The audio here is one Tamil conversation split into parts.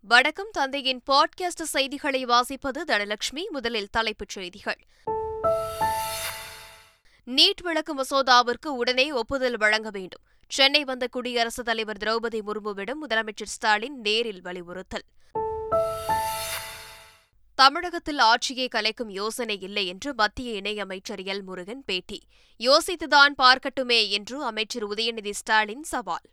வணக்கம். தந்தையின் பாட்காஸ்ட் செய்திகளை வாசிப்பது தனலட்சுமி. முதலில் தலைப்புச் செய்திகள். நீட் விளக்கு மசோதாவிற்கு உடனே ஒப்புதல் வழங்க வேண்டும். சென்னை வந்த குடியரசுத் தலைவர் திரௌபதி முர்முவிடம் முதலமைச்சர் ஸ்டாலின் நேரில் வலியுறுத்தல். தமிழகத்தில் ஆட்சியை கலைக்கும் யோசனை இல்லை என்று மத்திய இணையமைச்சர் எல் முருகன் பேட்டி. யோசித்துதான் பார்க்கட்டுமே என்று அமைச்சர் உதயநிதி ஸ்டாலின் சவால்.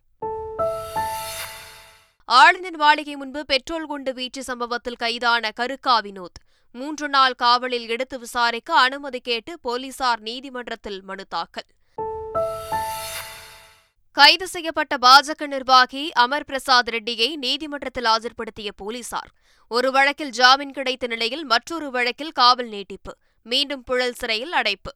ஆளுநர் மாளிகை முன்பு பெட்ரோல் குண்டு வீச்சு சம்பவத்தில் கைதான கருக்கா வினோத். மூன்று நாள் காவலில் எடுத்து விசாரிக்க அனுமதி கேட்டு போலீசார் நீதிமன்றத்தில் மனு தாக்கல். கைது செய்யப்பட்ட பாஜக நிர்வாகி அமர் பிரசாத் ரெட்டியை நீதிமன்றத்தில் ஆஜர்படுத்திய போலீசார். ஒரு வழக்கில் ஜாமீன் கிடைத்த நிலையில் மற்றொரு வழக்கில் காவல் நீட்டிப்பு. மீண்டும் புழல் சிறையில் அடைப்பு.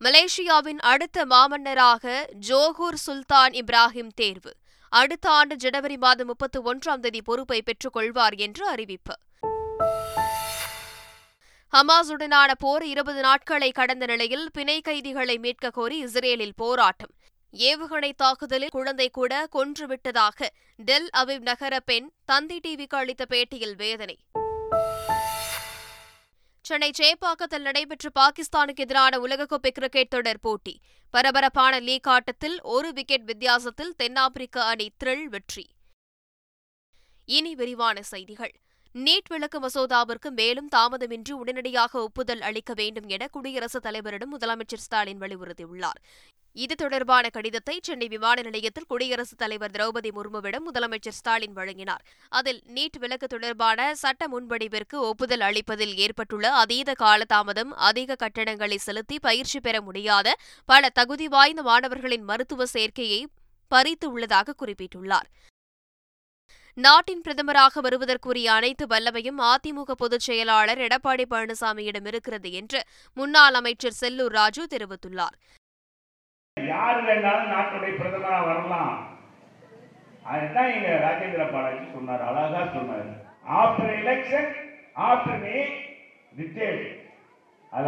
மலேசியாவின் அடுத்த மாமன்னராக ஜோகூர் சுல்தான் இப்ராஹிம் தேர்வு. அடுத்த ஆண்டு ஜனவரி மாதம் முப்பத்தி ஒன்றாம் தேதி பொறுப்பை பெற்றுக் கொள்வார் என்று அறிவிப்பு. ஹமாஸுடனான போர் இருபது நாட்களை கடந்த நிலையில் பிணை கைதிகளை மீட்க கோரி இஸ்ரேலில் போராட்டம். ஏவுகணை தாக்குதலில் குழந்தை கூட கொன்றுவிட்டதாக டெல் அவிவ் நகர பெண் தந்தி டிவிக்கு அளித்த பேட்டியில் வேதனை. சென்னை சேப்பாக்கத்தில் நடைபெற்ற பாகிஸ்தானுக்கு எதிரான உலகக்கோப்பை கிரிக்கெட் தொடர் போட்டி. பரபரப்பான லீக் ஆட்டத்தில் ஒரு விக்கெட் வித்தியாசத்தில் தென்னாப்பிரிக்க அணி த்ரில் வெற்றி. இனி விரிவான செய்திகள். நீட் விளக்கு மசோதாவிற்கு மேலும் தாமதமின்றி உடனடியாக ஒப்புதல் அளிக்க வேண்டும் என குடியரசுத் தலைவரிடம் முதலமைச்சர் ஸ்டாலின் வலியுறுத்தியுள்ளார். இது தொடர்பான கடிதத்தை சென்னை விமான நிலையத்தில் குடியரசுத் தலைவர் திரௌபதி முர்முவிடம் முதலமைச்சர் ஸ்டாலின் வழங்கினார். அதில் நீட் விலக்கு தொடர்பான சட்ட முன்வடிவிற்கு ஒப்புதல் அளிப்பதில் ஏற்பட்டுள்ள அதீத காலதாமதம் அதிக கட்டணங்களை செலுத்தி பயிற்சி பெற முடியாத பல தகுதி வாய்ந்த மாணவர்களின் மருத்துவ சேர்க்கையை பறித்து உள்ளதாக குறிப்பிட்டுள்ளார். நாட்டின் பிரதமராக வருவதற்குரிய அனைத்து வல்லமையும் அதிமுக பொதுச் செயலாளர் எடப்பாடி பழனிசாமியிடம் இருக்கிறது என்று முன்னாள் அமைச்சர் செல்லூர் ராஜு தெரிவித்துள்ளார். யார் வேணாலும் நாட்டுடைய வரலாம். அதுதான் எங்க ராஜேந்திர பாலாஜி சொன்னார் அழகா சொன்னார். ஆஃப்டர் எலெக்ஷன் ஆஃப்டர் மே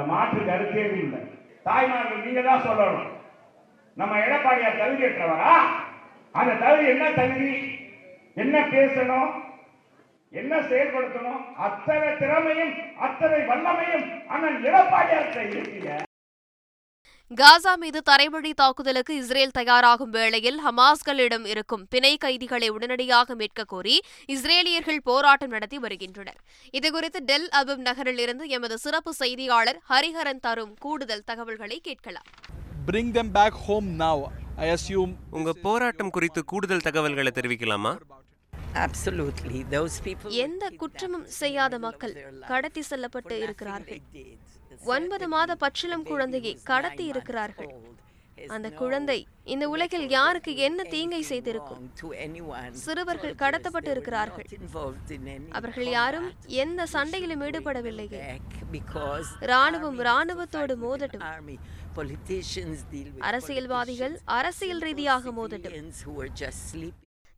மாற்று கருத்தே இல்லை. தாய்மார்கள் நீங்க தான் சொல்லணும். நம்ம எடப்பாடியார் தகுதியற்றவரா அந்த தகுதி என்ன தகுதி? என்ன பேசணும்? என்ன செயல்படுத்தணும்? அத்தனை திறமையும் அத்தனை வல்லமையும் அண்ணன் எடப்பாடியார் இருக்கிற காசா மீது தரைவழி தாக்குதலுக்கு இஸ்ரேல் தயாராகும் வேளையில் ஹமாஸ்களிடம் இருக்கும் பிணை கைதிகளை உடனடியாக மீட்க கோரி இஸ்ரேலியர்கள் போராட்டம் நடத்தி வருகின்றனர். இதுகுறித்து டெல் அபிப் நகரில் இருந்து எமது சிறப்பு செய்தியாளர் ஹரிஹரன் தரும் கூடுதல் தகவல்களை கேட்கலாம். Bring them back home now. I assume. உங்க போராட்டம் குறித்து கூடுதல் தகவல்களை தெரிவிக்கலாமா? எந்த குற்றமும் செய்யாத மக்கள் கடத்தி செல்லப்பட்டு இருக்கிறார்கள். ஒன்பது மாத பச்சிளம் குழந்தையை கடத்தி இருக்கிறார்கள். அந்த குழந்தை இந்த உலகில் யாருக்கு என்ன தீங்கை செய்திருக்கும்? சிறுவர்கள் கடத்தப்பட்டு இருக்கிறார்கள். அவர்கள் யாரும் எந்த சண்டையிலும் ஈடுபடவில்லையே. ராணுவம் ராணுவத்தோடு மோதட்டும். அரசியல்வாதிகள் அரசியல் ரீதியாக மோதட்டும்.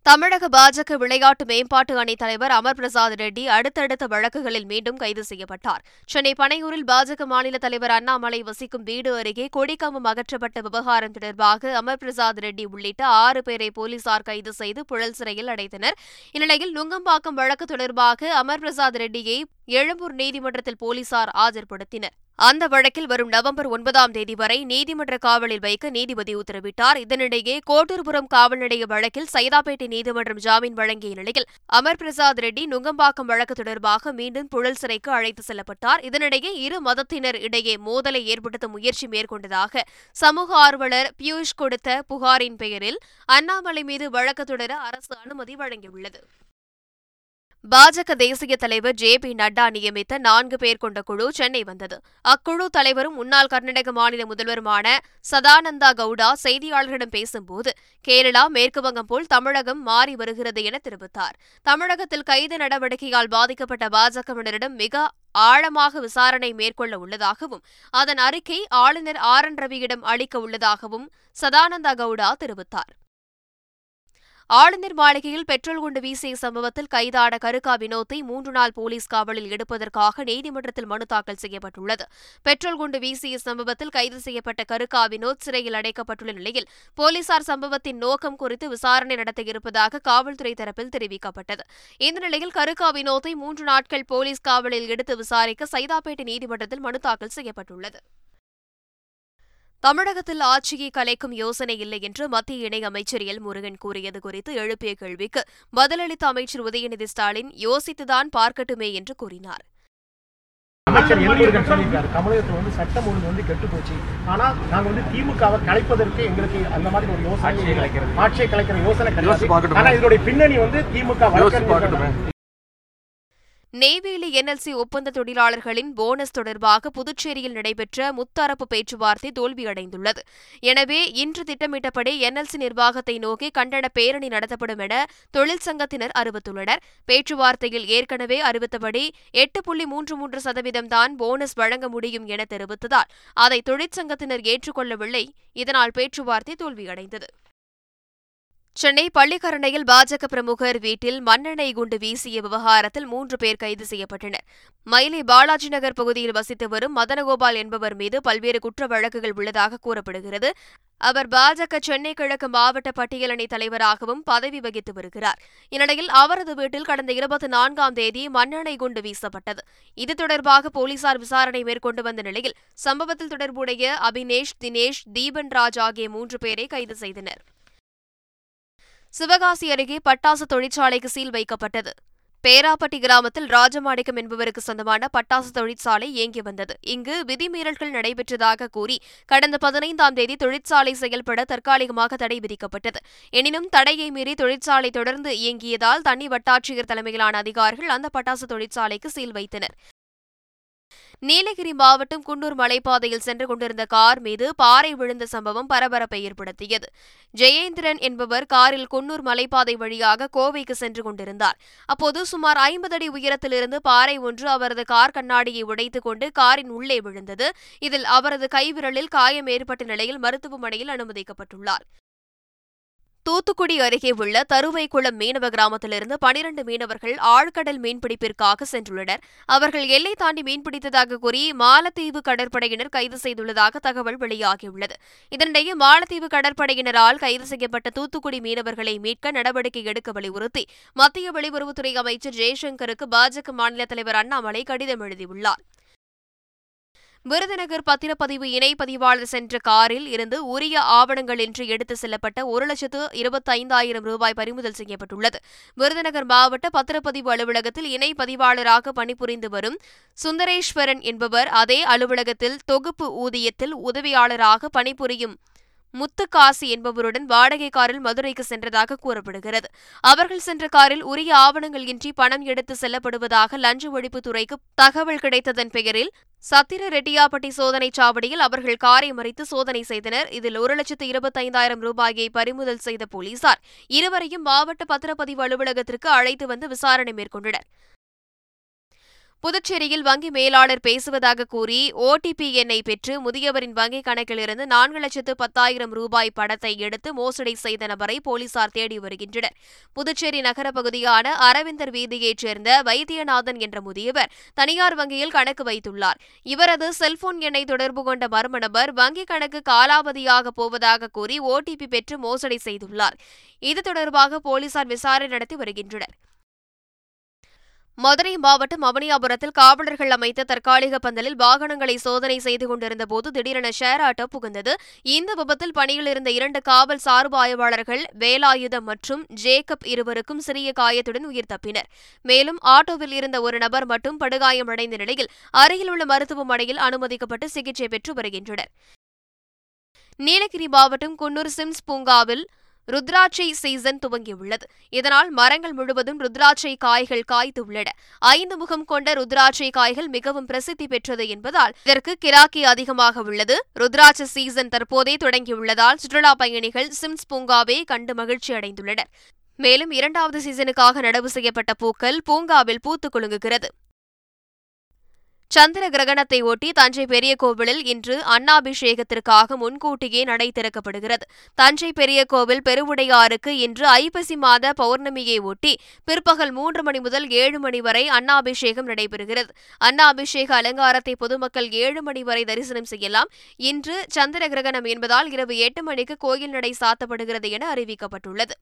தமிழக பாஜக விளையாட்டு மேம்பாட்டு அணி தலைவர் அமர் பிரசாத் ரெட்டி அடுத்தடுத்த வழக்குகளில் மீண்டும் கைது செய்யப்பட்டார். சென்னை பனையூரில் பாஜக மாநில தலைவர் அண்ணாமலை வசிக்கும் வீடு அருகே கொடிக்கம்பம் அகற்றப்பட்ட விவகாரம் தொடர்பாக அமர் பிரசாத் ரெட்டி உள்ளிட்ட ஆறு பேரை போலீசார் கைது செய்து புழல் சிறையில் அடைத்தனர். இந்நிலையில் நுங்கம்பாக்கம் வழக்கு தொடர்பாக அமர் பிரசாத் ரெட்டியை எழும்பூர் நீதிமன்றத்தில் போலீசார் ஆஜர்படுத்தினர். அந்த வழக்கில் வரும் நவம்பர் ஒன்பதாம் தேதி வரை நீதிமன்ற காவலில் வைக்க நீதிபதி உத்தரவிட்டார். இதனிடையே கோட்டூர்புரம் காவல் நிலைய வழக்கில் சைதாப்பேட்டை நீதிமன்றம் ஜாமீன் வழங்கிய நிலையில் அமர் பிரசாத் ரெட்டி நுங்கம்பாக்கம் வழக்கு தொடர்பாக மீண்டும் புழல் சிறைக்கு அழைத்து செல்லப்பட்டார். இதனிடையே இரு மதத்தினர் இடையே மோதலை ஏற்படுத்த முயற்சி மேற்கொண்டதாக சமூக ஆர்வலர் பியூஷ் கொடுத்த புகாரின் பெயரில் அண்ணாமலை மீது வழக்கு தொடர அரசு அனுமதி வழங்கியுள்ளது. பாஜக தேசிய தலைவர் ஜே பி நட்டா நியமித்த நான்கு பேர் கொண்ட குழு சென்னை வந்தது. அக்குழு தலைவரும் முன்னாள் கர்நாடக மாநில முதல்வருமான சதானந்தா கவுடா செய்தியாளர்களிடம் பேசும்போது கேரளா மேற்குவங்கம் போல் தமிழகம் மாறி வருகிறது என தெரிவித்தார். தமிழகத்தில் கைது நடவடிக்கையால் பாதிக்கப்பட்ட பாஜகவினரிடம் மிக ஆழமாக விசாரணை மேற்கொள்ள உள்ளதாகவும் அதன் அறிக்கை ஆளுநர் ஆர். என். ரவியிடம் அளிக்க உள்ளதாகவும் சதானந்தா கவுடா தெரிவித்தார். ஆளுநர் மாளிகையில் பெட்ரோல் குண்டு வீசிய சம்பவத்தில் கைதான கருக்கா வினோத்தை மூன்று நாள் போலீஸ் காவலில் எடுப்பதற்காக நீதிமன்றத்தில் மனு தாக்கல் செய்யப்பட்டுள்ளது. பெட்ரோல் குண்டு வீசிய சம்பவத்தில் கைது செய்யப்பட்ட கருக்கா வினோத் சிறையில் அடைக்கப்பட்டுள்ள நிலையில் போலீசார் சம்பவத்தின் நோக்கம் குறித்து விசாரணை நடத்த இருப்பதாக காவல்துறை தரப்பில் தெரிவிக்கப்பட்டது. இந்த நிலையில் கருக்கா வினோத்தை மூன்று நாட்கள் போலீஸ் காவலில் எடுத்து விசாரிக்க சைதாப்பேட்டை நீதிமன்றத்தில் மனு தாக்கல் செய்யப்பட்டுள்ளது. தமிழகத்தில் ஆட்சியை கலைக்கும் யோசனை இல்லை என்று மத்திய இணையமைச்சர் எல் முருகன் கூறியது குறித்து எழுப்பிய கேள்விக்கு பதிலளித்த அமைச்சர் உதயநிதி ஸ்டாலின் யோசித்துதான் பார்க்கட்டுமே என்று கூறினார். அமைச்சர் எல்முருகன் சொல்லியிருக்காரு. தமிழகத்தில் வந்து சட்டம் ஒழுங்கு வந்து கெட்டு போச்சு. ஆனா நாங்க வந்து திமுகவை கலைப்பதற்கு எங்களுக்கு அந்த மாதிரி ஒரு யோசனை ஆட்சியை கலைக்கிற யோசனை கிடையாது. ஆனா இதோட பின்னணி வந்து திமுக வழக்கறிஞர்கள் நெய்வேலி என்எல்சி ஒப்பந்த தொழிலாளர்களின் போனஸ் தொடர்பாக புதுச்சேரியில் நடைபெற்ற முத்தரப்பு பேச்சுவார்த்தை தோல்வியடைந்துள்ளது. எனவே இன்று திட்டமிட்டபடி என்எல்சி நிர்வாகத்தை நோக்கி கண்டன பேரணி நடத்தப்படும் என தொழிற்சங்கத்தினர் அறிவித்துள்ளனர். பேச்சுவார்த்தையில் ஏற்கனவே அறிவித்தபடி எட்டு புள்ளி மூன்று மூன்று சதவீதம் தான் போனஸ் வழங்க முடியும் என தெரிவித்ததால் அதை தொழிற்சங்கத்தினர் ஏற்றுக்கொள்ளவில்லை. இதனால் பேச்சுவார்த்தை தோல்வியடைந்தது. சென்னை பள்ளிக்கரணையில் பாஜக பிரமுகர் வீட்டில் மண்ணெண்ணெய் குண்டு வீசிய விவகாரத்தில் மூன்று பேர் கைது செய்யப்பட்டனர். மயிலை பாலாஜி நகர் பகுதியில் வசித்து வரும் மதனகோபால் என்பவர் மீது பல்வேறு குற்ற வழக்குகள் உள்ளதாக கூறப்படுகிறது. அவர் பாஜக சென்னை கிழக்கு மாவட்ட பட்டியலணி தலைவராகவும் பதவி வகித்து வருகிறார். இந்நிலையில் அவரது வீட்டில் கடந்த இருபத்தி நான்காம் தேதி மண்ணெண்ணெய் குண்டு வீசப்பட்டது. இது தொடர்பாக போலீசார் விசாரணை மேற்கொண்டு வந்த நிலையில் சம்பவத்தில் தொடர்புடைய அபினேஷ் தினேஷ் தீபன் ராஜ் ஆகிய மூன்று பேரை கைது செய்தனர். சிவகாசி அருகே பட்டாசு தொழிற்சாலைக்கு சீல் வைக்கப்பட்டது. பேராப்பட்டி கிராமத்தில் ராஜமாணிக்கம் என்பவருக்கு சொந்தமான பட்டாசு தொழிற்சாலை இயங்கி வந்தது. இங்கு விதிமீறல்கள் நடைபெற்றதாக கூறி கடந்த பதினைந்தாம் தேதி தொழிற்சாலை செயல்பட தற்காலிகமாக தடை விதிக்கப்பட்டது. எனினும் தடையை மீறி தொழிற்சாலை தொடர்ந்து இயங்கியதால் தனி வட்டாட்சியர் தலைமையிலான அதிகாரிகள் அந்த பட்டாசு தொழிற்சாலைக்கு சீல் வைத்தனர். நீலகிரி மாவட்டம் குன்னூர் மலைப்பாதையில் சென்று கொண்டிருந்த கார் மீது பாறை விழுந்த சம்பவம் பரபரப்பை ஏற்படுத்தியது. ஜெயேந்திரன் என்பவர் காரில் குன்னூர் மலைப்பாதை வழியாக கோவைக்கு சென்று கொண்டிருந்தார். அப்போது சுமார் ஐம்பது அடி உயரத்திலிருந்து பாறை ஒன்று அவரது கார் கண்ணாடியை உடைத்துக் கொண்டு காரின் உள்ளே விழுந்தது. இதில் அவரது கைவிரலில் காயம் ஏற்பட்ட நிலையில் மருத்துவமனையில் அனுமதிக்கப்பட்டுள்ளார். தூத்துக்குடி அருகே உள்ள தருவைக்குளம் மீனவ கிராமத்திலிருந்து பனிரண்டு மீனவர்கள் ஆழ்கடல் மீன்பிடிப்பிற்காக சென்றுள்ளனர். அவர்கள் எல்லை தாண்டி மீன்பிடித்ததாக கூறி மாலத்தீவு கடற்படையினர் கைது செய்துள்ளதாக தகவல் வெளியாகியுள்ளது. இதனிடையே மாலத்தீவு கடற்படையினரால் கைது செய்யப்பட்ட தூத்துக்குடி மீனவர்களை மீட்க நடவடிக்கை எடுக்க வலியுறுத்தி மத்திய வெளியுறவுத்துறை அமைச்சர் ஜெய்சங்கருக்கு பாஜக மாநில தலைவர் அண்ணாமலை கடிதம் எழுதியுள்ளார். விருதுநகர் பத்திரப்பதிவு இணை பதிவாளர் சென்ற காரில் இருந்து உரிய ஆவணங்களின்றி எடுத்து செல்லப்பட்ட ஒரு லட்சத்து இருபத்தைந்தாயிரம் ரூபாய் பறிமுதல் செய்யப்பட்டுள்ளது. விருதுநகர் மாவட்ட பத்திரப்பதிவு அலுவலகத்தில் இணை பதிவாளராக பணிபுரிந்து வரும் சுந்தரேஸ்வரன் என்பவர் அதே அலுவலகத்தில் தொகுப்பு ஊதியத்தில் உதவியாளராக பணிபுரியும் முத்துக்காசி என்பவருடன் வாடகை காரில் மதுரைக்கு சென்றதாக கூறப்படுகிறது. அவர்கள் சென்ற காரில் உரிய ஆவணங்கள் இன்றி பணம் எடுத்து செல்லப்படுவதாக லஞ்ச ஒழிப்புத்துறைக்கு தகவல் கிடைத்ததன் பெயரில் சத்திர ரெட்டியாப்பட்டி சோதனைச் சாவடியில் அவர்கள் காரை மறித்து சோதனை செய்தனர். இதில் ஒரு லட்சத்து இருபத்தைந்தாயிரம் ரூபாயை பறிமுதல் செய்த போலீசார் இருவரையும் மாவட்ட பத்திரப்பதிவு அலுவலகத்திற்கு அழைத்து வந்து விசாரணை மேற்கொண்டனர். புதுச்சேரியில் வங்கி மேலாளர் பேசுவதாக கூறி ஓடிபி எண்ணை பெற்று முதியவரின் வங்கிக் கணக்கிலிருந்து நான்கு லட்சத்து பத்தாயிரம் ரூபாய் படத்தை எடுத்து மோசடி செய்த நபரை போலீசார் தேடி வருகின்றனர். புதுச்சேரி நகர பகுதியான அரவிந்தர் வீதியைச் சேர்ந்த வைத்தியநாதன் என்ற முதியவர் தனியார் வங்கியில் கணக்கு வைத்துள்ளார். இவரது செல்போன் எண்ணை தொடர்பு கொண்ட மர்ம நபர் வங்கிக் கணக்கு காலாவதியாக போவதாக கூறி ஓடிபி பெற்று மோசடி செய்துள்ளார். இது தொடர்பாக போலீசார் விசாரணை நடத்தி வருகின்றனர். மதுரை மாவட்டம் அவனியாபுரத்தில் காவலர்கள் அமைத்த தற்காலிக பந்தலில் வாகனங்களை சோதனை செய்து கொண்டிருந்த போது திடீரென ஷேர் ஆட்டோ புகுந்தது. இந்த விபத்தில் பணியில் இருந்த இரண்டு காவல் சார்பு ஆய்வாளர்கள் வேலாயுதம் மற்றும் ஜேக்கப் இருவருக்கும் சிறிய காயத்துடன் உயிர் தப்பினர். மேலும் ஆட்டோவில் இருந்த ஒரு நபர் மட்டும் படுகாயமடைந்த நிலையில் அருகில் உள்ள மருத்துவமனையில் அனுமதிக்கப்பட்டு சிகிச்சை பெற்று வருகின்றனர். நீலகிரி மாவட்டம் குன்னூர் சிம்ஸ் பூங்காவில் ருத்ராட்சை சீசன் துவங்கியுள்ளது. இதனால் மரங்கள் முழுவதும் ருத்ராட்சை காய்கள் காய்த்து உள்ளன ஐந்து முகம் கொண்ட ருத்ராட்சை காய்கள் மிகவும் பிரசித்தி பெற்றது என்பதால் இதற்கு கிராக்கி அதிகமாக உள்ளது. ருத்ராட்ச சீசன் தற்போதே தொடங்கியுள்ளதால் சுற்றுலா பயணிகள் சிம்ஸ் பூங்காவை கண்டு மகிழ்ச்சி அடைந்துள்ளனர். மேலும் இரண்டாவது சீசனுக்காக நடவு செய்யப்பட்ட பூக்கள் பூங்காவில் பூத்து குலுங்குகிறது. சந்திர கிரகணத்தை ஒட்டி தஞ்சை பெரிய கோவிலில் இன்று அன்னாபிஷேகத்திற்காக முன்கூட்டியே நடை திறக்கப்படுகிறது. தஞ்சை பெரிய கோவில் பெருவுடையாருக்கு இன்று ஐப்பசி மாத பௌர்ணமியை ஒட்டி பிற்பகல் மூன்று மணி முதல் ஏழு மணி வரை அன்னாபிஷேகம் நடைபெறுகிறது. அன்னாபிஷேக அலங்காரத்தை பொதுமக்கள் ஏழு மணி வரை தரிசனம் செய்யலாம். இன்று சந்திர கிரகணம் என்பதால் இரவு எட்டு மணிக்கு கோயில் நடை சாத்தப்படுகிறது என அறிவிக்கப்பட்டுள்ளது.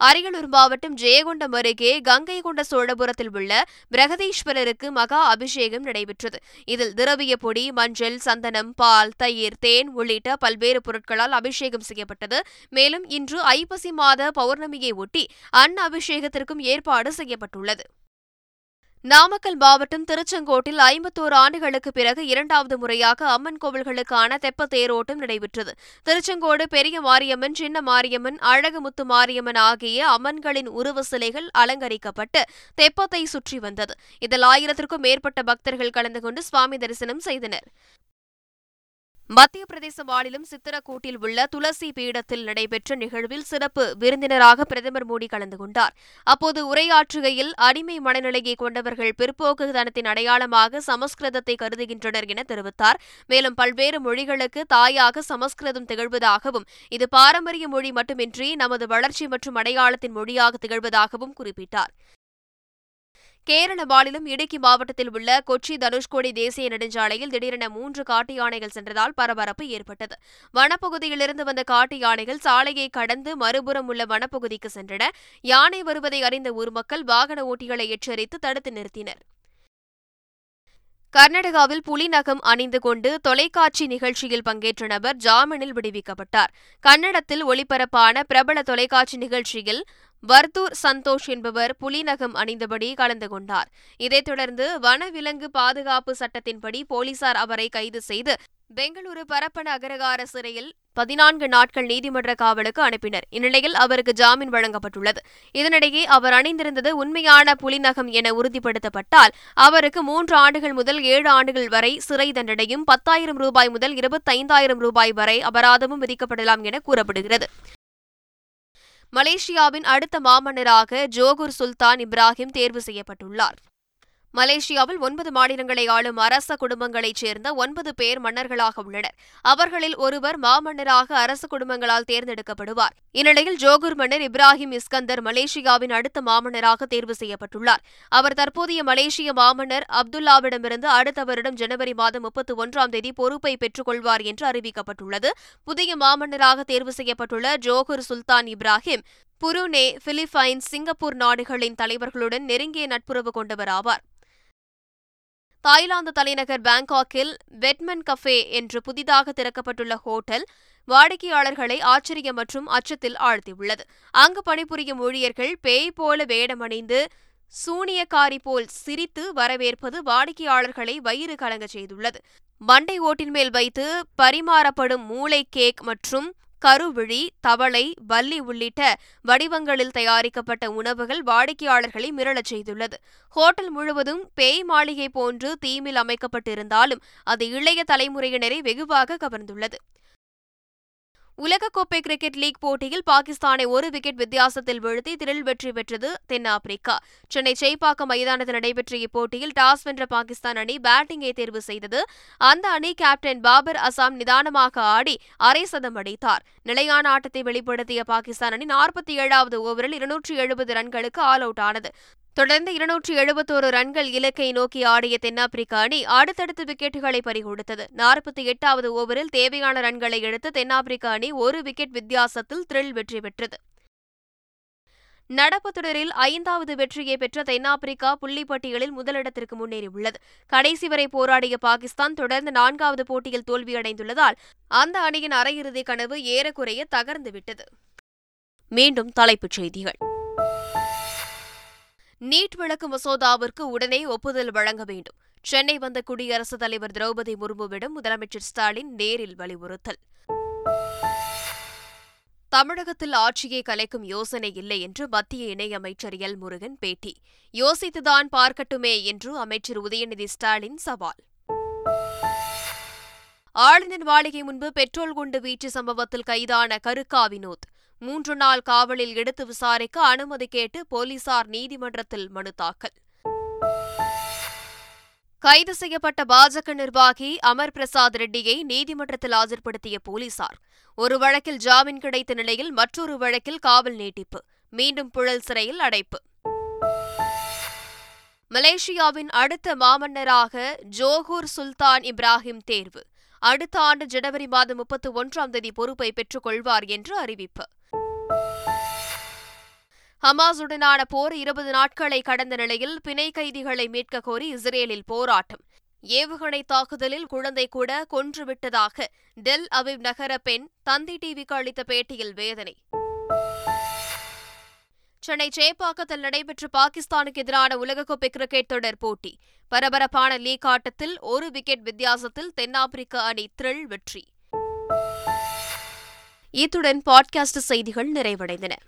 அரியலூர் மாவட்டம் ஜெயகொண்டம் அருகே கங்கை கொண்ட சோழபுரத்தில் உள்ள பிரகதீஸ்வரருக்கு மகா அபிஷேகம் நடைபெற்றது. இதில் திரவிய பொடி மஞ்சள் சந்தனம் பால் தயிர் தேன் உள்ளிட்ட பல்வேறு பொருட்களால் அபிஷேகம் செய்யப்பட்டது. மேலும் இன்று ஐப்பசி மாத பௌர்ணமியை ஒட்டி அன் அபிஷேகத்திற்கும் ஏற்பாடு செய்யப்பட்டுள்ளது. நாமக்கல் மாவட்டம் திருச்செங்கோட்டில் ஐம்பத்தோரு ஆண்டுகளுக்கு பிறகு இரண்டாவது முறையாக அம்மன் கோவில்களுக்கான தெப்ப தேரோட்டம் நடைபெற்றது. திருச்செங்கோடு பெரிய மாரியம்மன் சின்ன மாரியம்மன் அழகுமுத்து மாரியம்மன் ஆகிய அம்மன்களின் உருவ சிலைகள் அலங்கரிக்கப்பட்டு தெப்பத்தை சுற்றி வந்தது. இதில் ஆயிரத்திற்கும் மேற்பட்ட பக்தர்கள் கலந்து கொண்டு சுவாமி தரிசனம் செய்தனர். மத்திய பிரதேச மாநிலம் சித்திரக்கூட்டில் உள்ள துளசி பீடத்தில் நடைபெற்ற நிகழ்வில் சிறப்பு விருந்தினராக பிரதமர் மோடி கலந்து கொண்டார். அப்போது உரையாற்றுகையில் அடிமை மனநிலையை கொண்டவர்கள் பிற்போக்குத்தனத்தின் அடையாளமாக சமஸ்கிருதத்தை கருதுகின்றனர் என தெரிவித்தார். மேலும் பல்வேறு மொழிகளுக்கு தாயாக சமஸ்கிருதம் திகழ்வதாகவும் இது பாரம்பரிய மொழி மட்டுமின்றி நமது வளர்ச்சி மற்றும் அடையாளத்தின் மொழியாக திகழ்வதாகவும் குறிப்பிட்டார். கேரள மாநிலம் இடுக்கி மாவட்டத்தில் உள்ள கொச்சி தனுஷ்கோடி தேசிய நெடுஞ்சாலையில் திடீரென மூன்று காட்டு யானைகள் சென்றதால் பரபரப்பு ஏற்பட்டது. வனப்பகுதியிலிருந்து வந்த காட்டு யானைகள் சாலையை கடந்து மறுபுறம் உள்ள வனப்பகுதிக்கு சென்றன. யானை வருவதை அறிந்த ஊர் மக்கள் வாகன ஓட்டிகளை எச்சரித்து தடுத்து நிறுத்தினர். கர்நாடகாவில் புலி நகம் அணிந்து கொண்டு தொலைக்காட்சி நிகழ்ச்சியில் பங்கேற்ற நபர் ஜாமீனில் விடுவிக்கப்பட்டார். கன்னடத்தில் ஒளிபரப்பான பிரபல தொலைக்காட்சி நிகழ்ச்சியில் வர்தூர் சந்தோஷ் என்பவர் புலிநகம் அணிந்தபடி கலந்து கொண்டார். இதைத் தொடர்ந்து வனவிலங்கு பாதுகாப்பு சட்டத்தின்படி போலீசார் அவரை கைது செய்து பெங்களூரு பரப்பன அகரகார சிறையில் பதினான்கு நாட்கள் நீதிமன்ற காவலுக்கு அனுப்பினர். இந்நிலையில் அவருக்கு ஜாமீன் வழங்கப்பட்டுள்ளது. இதனிடையே அவர் அணிந்திருந்தது உண்மையான புலிநகம் என உறுதிப்படுத்தப்பட்டால் அவருக்கு மூன்று ஆண்டுகள் முதல் ஏழு ஆண்டுகள் வரை சிறை தண்டனையும் பத்தாயிரம் ரூபாய் முதல் இருபத்தைந்தாயிரம் ரூபாய் வரை அபராதமும் விதிக்கப்படலாம் என கூறப்படுகிறது. மலேசியாவின் அடுத்த மாமன்னராக ஜோகுர் சுல்தான் இப்ராஹிம் தேர்வு செய்யப்பட்டுள்ளார். மலேசியாவில் ஒன்பது மாநிலங்களை ஆளும் அரச குடும்பங்களைச் சேர்ந்த ஒன்பது பேர் மன்னர்களாக உள்ளனர். அவர்களில் ஒருவர் மாமன்னராக அரச குடும்பங்களால் தேர்ந்தெடுக்கப்படுவார். இந்நிலையில் ஜோகூர் மன்னர் இப்ராஹிம் இஸ்கந்தர் மலேசியாவின் அடுத்த மாமன்னராக தேர்வு செய்யப்பட்டுள்ளார். அவர் தற்போதைய மலேசிய மாமன்னர் அப்துல்லாவிடமிருந்து அடுத்த வருடம் ஜனவரி மாதம் முப்பத்தி ஒன்றாம் தேதி பொறுப்பை பெற்றுக் கொள்வார் என்று அறிவிக்கப்பட்டுள்ளது. புதிய மாமன்னராக தேர்வு செய்யப்பட்டுள்ள ஜோகூர் சுல்தான் இப்ராஹிம் புருனே பிலிப்பைன்ஸ் சிங்கப்பூர் நாடுகளின் தலைவர்களுடன் நெருங்கிய நட்புறவு கொண்டவர் ஆவார். தாய்லாந்து தலைநகர் பாங்காக்கில் வெட்மன் கஃபே என்று புதிதாக திறக்கப்பட்டுள்ள ஹோட்டல் வாடிக்கையாளர்களை ஆச்சரியம் மற்றும் அச்சத்தில் ஆழ்த்தியுள்ளது. அங்கு பணிபுரியும் ஊழியர்கள் பேய் போல வேடமணிந்து சூனியக்காரி போல் சிரித்து வரவேற்பது வாடிக்கையாளர்களை வயிறு கலங்க செய்துள்ளது. மண்டை ஓட்டின் மேல் வைத்து பரிமாறப்படும் மூளை கேக் மற்றும் கருவிழி தவளை வள்ளி உள்ளிட்ட வடிவங்களில் தயாரிக்கப்பட்ட உணவுகள் வாடிக்கையாளர்களை மிரளச் செய்துள்ளது. ஹோட்டல் முழுவதும் பேய் மாளிகை போன்று தீமில் அமைக்கப்பட்டிருந்தாலும் அது இளைய தலைமுறையினரை வெகுவாக கவர்ந்துள்ளது. உலகக்கோப்பை கிரிக்கெட் லீக் போட்டியில் பாகிஸ்தானை ஒரு விக்கெட் வித்தியாசத்தில் வீழ்த்தி திரில் வெற்றி பெற்றது தென்னாப்பிரிக்கா. சென்னை சேப்பாக்கம் மைதானத்தில் நடைபெற்ற இப்போட்டியில் டாஸ் வென்ற பாகிஸ்தான் அணி பேட்டிங்கை தேர்வு செய்தது. அந்த அணி கேப்டன் பாபர் அசாம் நிதானமாக ஆடி அரை சதம் அடித்தார். நிலையான ஆட்டத்தை வெளிப்படுத்திய பாகிஸ்தான் அணி நாற்பத்தி ஏழாவது ஓவரில் இருநூற்றி எழுபது ரன்களுக்கு ஆல் அவுட் ஆனது. தொடர்ந்து இருநூற்றி எழுபத்தோரு ரன்கள் இலக்கை நோக்கி ஆடிய தென்னாப்பிரிக்க அணி அடுத்தடுத்து விக்கெட்டுகளை பறிகொடுத்தது. நாற்பத்தி எட்டாவது ஓவரில் தேவையான ரன்களை எடுத்து தென்னாப்பிரிக்க அணி ஒரு விக்கெட் வித்தியாசத்தில் த்ரில் வெற்றி பெற்றது. நடப்பு தொடரில் ஐந்தாவது வெற்றியை பெற்ற தென்னாப்பிரிக்கா புள்ளிப்பட்டியலில் முதலிடத்திற்கு முன்னேறியுள்ளது. கடைசி வரை போராடிய பாகிஸ்தான் தொடர்ந்து நான்காவது போட்டியில் தோல்வியடைந்துள்ளதால் அந்த அணியின் அரையிறுதி கனவு ஏறக்குறைய தகர்ந்துவிட்டது. மீண்டும் தலைப்புச் செய்திகள். நீட் விளக்கு மசோதாவிற்கு உடனே ஒப்புதல் வழங்க வேண்டும். சென்னை வந்த குடியரசுத் தலைவர் திரௌபதி முர்முவிடம் முதலமைச்சர் ஸ்டாலின் நேரில் வலியுறுத்தல். தமிழகத்தில் ஆட்சியை கலைக்கும் யோசனை இல்லை என்று மத்திய இணையமைச்சர் எல். முருகன் பேட்டி. யோசித்துதான் பார்க்கட்டுமே என்று அமைச்சர் உதயநிதி ஸ்டாலின் சவால். ஆளுநர் மாளிகை முன்பு பெட்ரோல் குண்டு வீச்சு சம்பவத்தில் கைதான கருக்கா வினோத். மூன்று நாள் காவலில் எடுத்து விசாரிக்க அனுமதி கேட்டு போலீசார் நீதிமன்றத்தில் மனு தாக்கல். கைது செய்யப்பட்ட பாஜக நிர்வாகி அமர் பிரசாத் ரெட்டியை நீதிமன்றத்தில் ஆஜர்படுத்திய போலீசார். ஒரு வழக்கில் ஜாமீன் கிடைத்த நிலையில் மற்றொரு வழக்கில் காவல் நீட்டிப்பு மீண்டும் புழல் சிறையில் அடைப்பு. மலேசியாவின் அடுத்த மாமன்னராக ஜோகூர் சுல்தான் இப்ராஹிம் தேர்வு. அடுத்த ஆண்டு ஜனவரி மாதம் முப்பத்தி ஒன்றாம் தேதி பொறுப்பை பெற்றுக் கொள்வார் என்று அறிவிப்பு. ஹமாஸுடனான போர் இருபது நாட்களை கடந்த நிலையில் பிணை கைதிகளை மீட்க கோரி இஸ்ரேலில் போராட்டம். ஏவுகணை தாக்குதலில் குழந்தை கூட கொன்றுவிட்டதாக டெல் அவிவ் நகர பெண் தந்தி டிவிக்கு அளித்த பேட்டியில் வேதனை. சென்னை சேப்பாக்கத்தில் நடைபெற்ற பாகிஸ்தானுக்கு எதிரான உலகக்கோப்பை கிரிக்கெட் தொடர் போட்டி. பரபரப்பான லீக் ஆட்டத்தில் ஒரு விக்கெட் வித்தியாசத்தில் தென்னாப்பிரிக்க அணி த்ரில் வெற்றி. இத்துடன் பாட்காஸ்ட் செய்திகள் நிறைவடைந்தன.